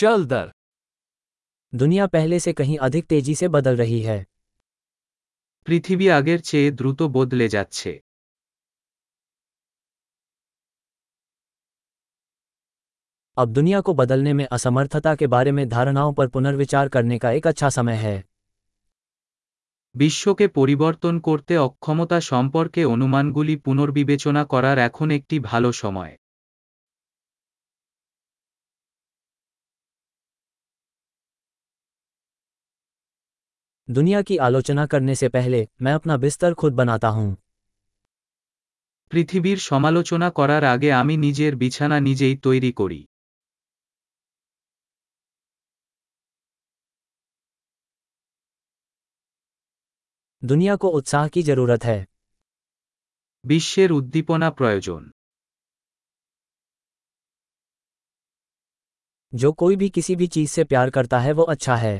चल दर दुनिया पहले से कहीं अधिक तेजी से बदल रही है পৃথিবী আগের চেয়ে দ্রুত বদলে যাচ্ছে अब दुनिया को बदलने में असमर्थता के बारे में धारणाओं पर पुनर्विचार करने का एक अच्छा समय है বিশ্বকে পরিবর্তন করতে অক্ষমতা সম্পর্কে অনুমানগুলি পুনর্বিবেচনা করার এখন একটি ভালো সময় दुनिया की आलोचना करने से पहले मैं अपना बिस्तर खुद बनाता हूं পৃথিবীর সমালোচনা করার আগে আমি নিজের বিছানা নিজেই তৈরি করি दुनिया को उत्साह की जरूरत है বিশ্বের উদ্দীপনা প্রয়োজন जो कोई भी किसी भी चीज से प्यार करता है वो अच्छा है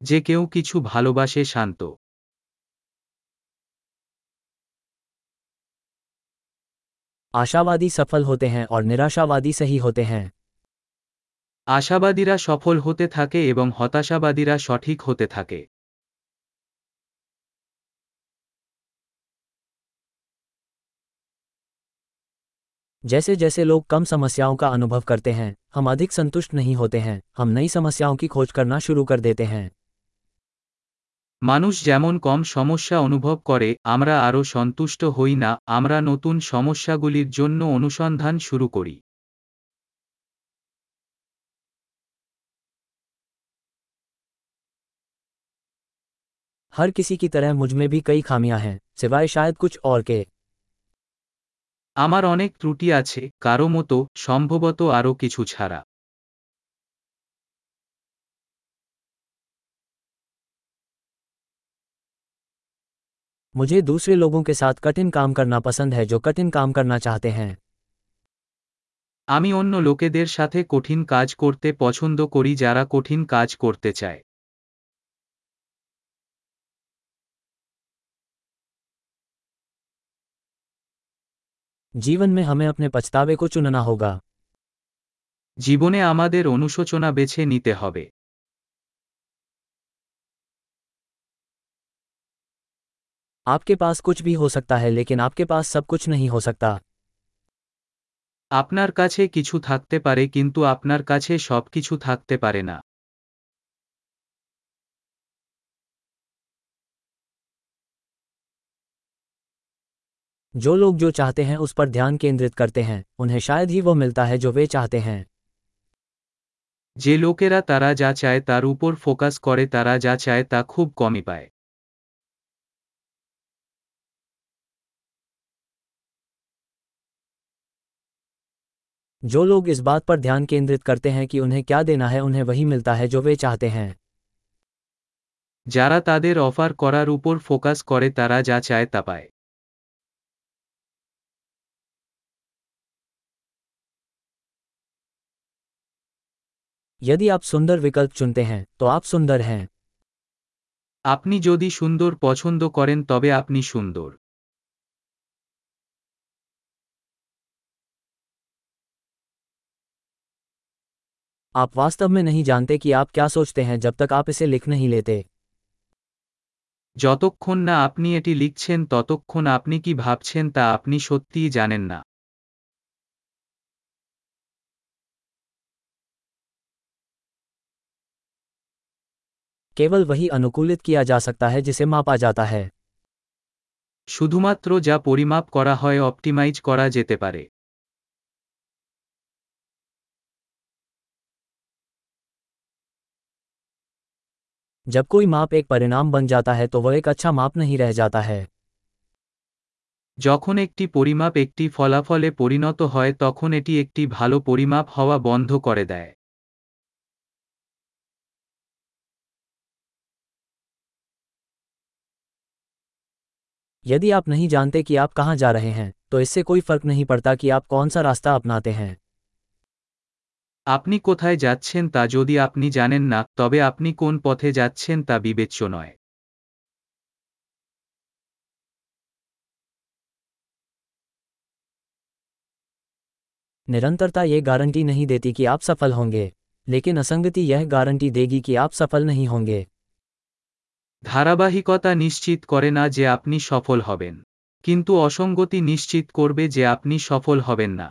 যে কেউ কিছু ভালোবাসে শান্ত आशावादी सफल होते हैं और निराशावादी सही होते हैं আশাবাদীরা সফল হতে থাকে এবং হতাশাবাদীরা সঠিক হতে থাকে जैसे जैसे लोग कम समस्याओं का अनुभव करते हैं हम अधिक संतुष्ट नहीं होते हैं हम नई समस्याओं की खोज करना शुरू कर देते हैं মানুষ যেমন কম সমস্যা অনুভব করে আমরা আরও সন্তুষ্ট হই না আমরা নতুন সমস্যাগুলির জন্য অনুসন্ধান শুরু করি हर किसी की तरह मुझ में भी कई खामियां हैं सिवाय शायद कुछ और के আমার অনেক ত্রুটি আছে কারো মতো সম্ভবত আরও কিছু ছাড়া मुझे दूसरे लोगों के साथ कठिन काम करना पसंद है जो कठिन काम करना चाहते हैं আমি অন্য লোকেদের সাথে কঠিন কাজ করতে পছন্দ করি যারা কঠিন কাজ করতে চায় जीवन में हमें अपने पछतावे को चुनना होगा জীবনে আমাদের অনুশোচনা বেছে নিতে হবে आपके पास कुछ भी हो सकता है लेकिन आपके पास सब कुछ नहीं हो सकता আপনার কাছে কিছু থাকতে পারে কিন্তু আপনার কাছে সবকিছু থাকতে পারে না जो लोग जो चाहते हैं उस पर ध्यान केंद्रित करते हैं उन्हें शायद ही वो मिलता है जो वे चाहते हैं যে লোকেরা তারা যা চায় তার উপর ফোকাস করে তারা যা চায় তা খুব কমই পায় जो लोग इस बात पर ध्यान केंद्रित करते हैं कि उन्हें क्या देना है उन्हें वही मिलता है जो वे चाहते हैं যারা তাদের অফার করার উপর ফোকাস করে তারা যা চায় তা পায় यदि आप सुंदर विकल्प चुनते हैं तो आप सुंदर हैं আপনি যদি সুন্দর পছন্দ করেন তবে আপনি সুন্দর आप वास्तव में नहीं जानते कि आप क्या सोचते हैं जब तक आप इसे लिख नहीं लेते যতক্ষণ না আপনি এটি লিখছেন ততক্ষণ আপনি কি ভাবছেন তা আপনি সত্যিই জানেন না केवल वही अनुकूलित किया जा सकता है जिसे मापा जाता है শুধুমাত্র যা পরিমাপ করা হয় অপটিমাইজ করা যেতে পারে जब कोई माप एक परिणाम बन जाता है तो वह एक अच्छा माप नहीं रह जाता है যখন একটি পরিমাপ একটি ফলাফলে পরিণত হয় তখন এটি একটি ভালো পরিমাপ হওয়া বন্ধ করে দেয় यदि आप नहीं जानते कि आप कहाँ जा रहे हैं तो इससे कोई फर्क नहीं पड़ता कि आप कौन सा रास्ता अपनाते हैं আপনি কোথায় যাচ্ছেন তা যদি আপনি জানেন না তবে আপনি কোন পথে যাচ্ছেন তা বিবেচ্য নয় निरंतरता ये गारंटी नहीं देती कि आप सफल होंगे लेकिन असंगति यह गारंटी देगी कि आप सफल नहीं होंगे ধারাবাহিকতা নিশ্চিত করে না যে আপনি সফল হবেন কিন্তু অসঙ্গতি নিশ্চিত করবে যে আপনি সফল হবেন না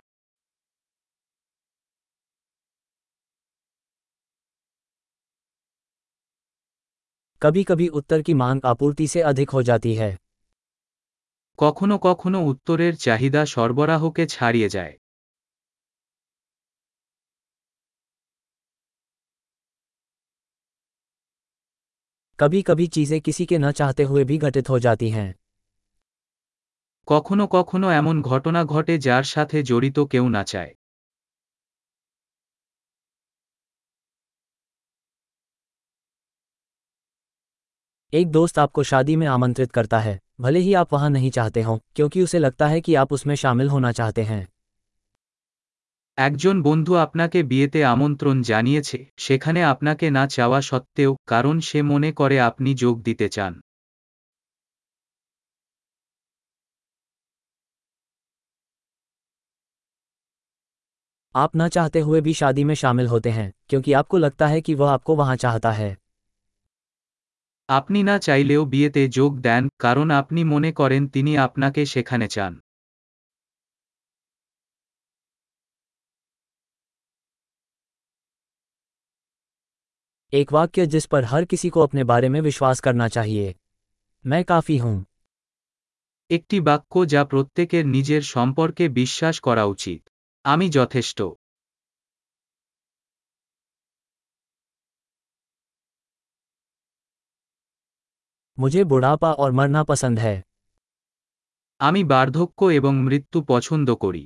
कभी कभी उत्तर की मांग आपूर्ति से अधिक हो जाती है কখনো কখনো উত্তরের চাহিদা সরবরাহকে ছাড়িয়ে যায় कभी कभी चीजें किसी के न चाहते हुए भी घटित हो जाती हैं কখনো কখনো এমন ঘটনা ঘটে যার সাথে জড়িত কেউ না চায় एक दोस्त आपको शादी में आमंत्रित करता है भले ही आप वहां नहीं चाहते हों क्योंकि उसे लगता है कि आप उसमें शामिल होना चाहते हैं একজন বন্ধু আপনাকে বিয়েতে আমন্ত্রণ জানিয়েছে সেখানে আপনাকে না চাওয়া সত্ত্বেও কারণ সে মনে করে আপনি যোগ দিতে চান आप न चाहते हुए भी शादी में शामिल होते हैं क्योंकि आपको लगता है कि वह आपको वहां चाहता है আপনি না চাইলেও বিয়েতে যোগ দেন কারণ আপনি মনে করেন তিনি আপনাকে সেখানে চান एक वाक्य जिस पर हर किसी को अपने बारे में विश्वास करना चाहिए मैं काफी हूं একটি বাক্য যা প্রত্যেকের নিজের সম্পর্কে বিশ্বাস করা উচিত আমি যথেষ্ট मुझे बुढ़ापा और मरना पसंद है আমি বার্ধক্য এবং মৃত্যু পছন্দ করি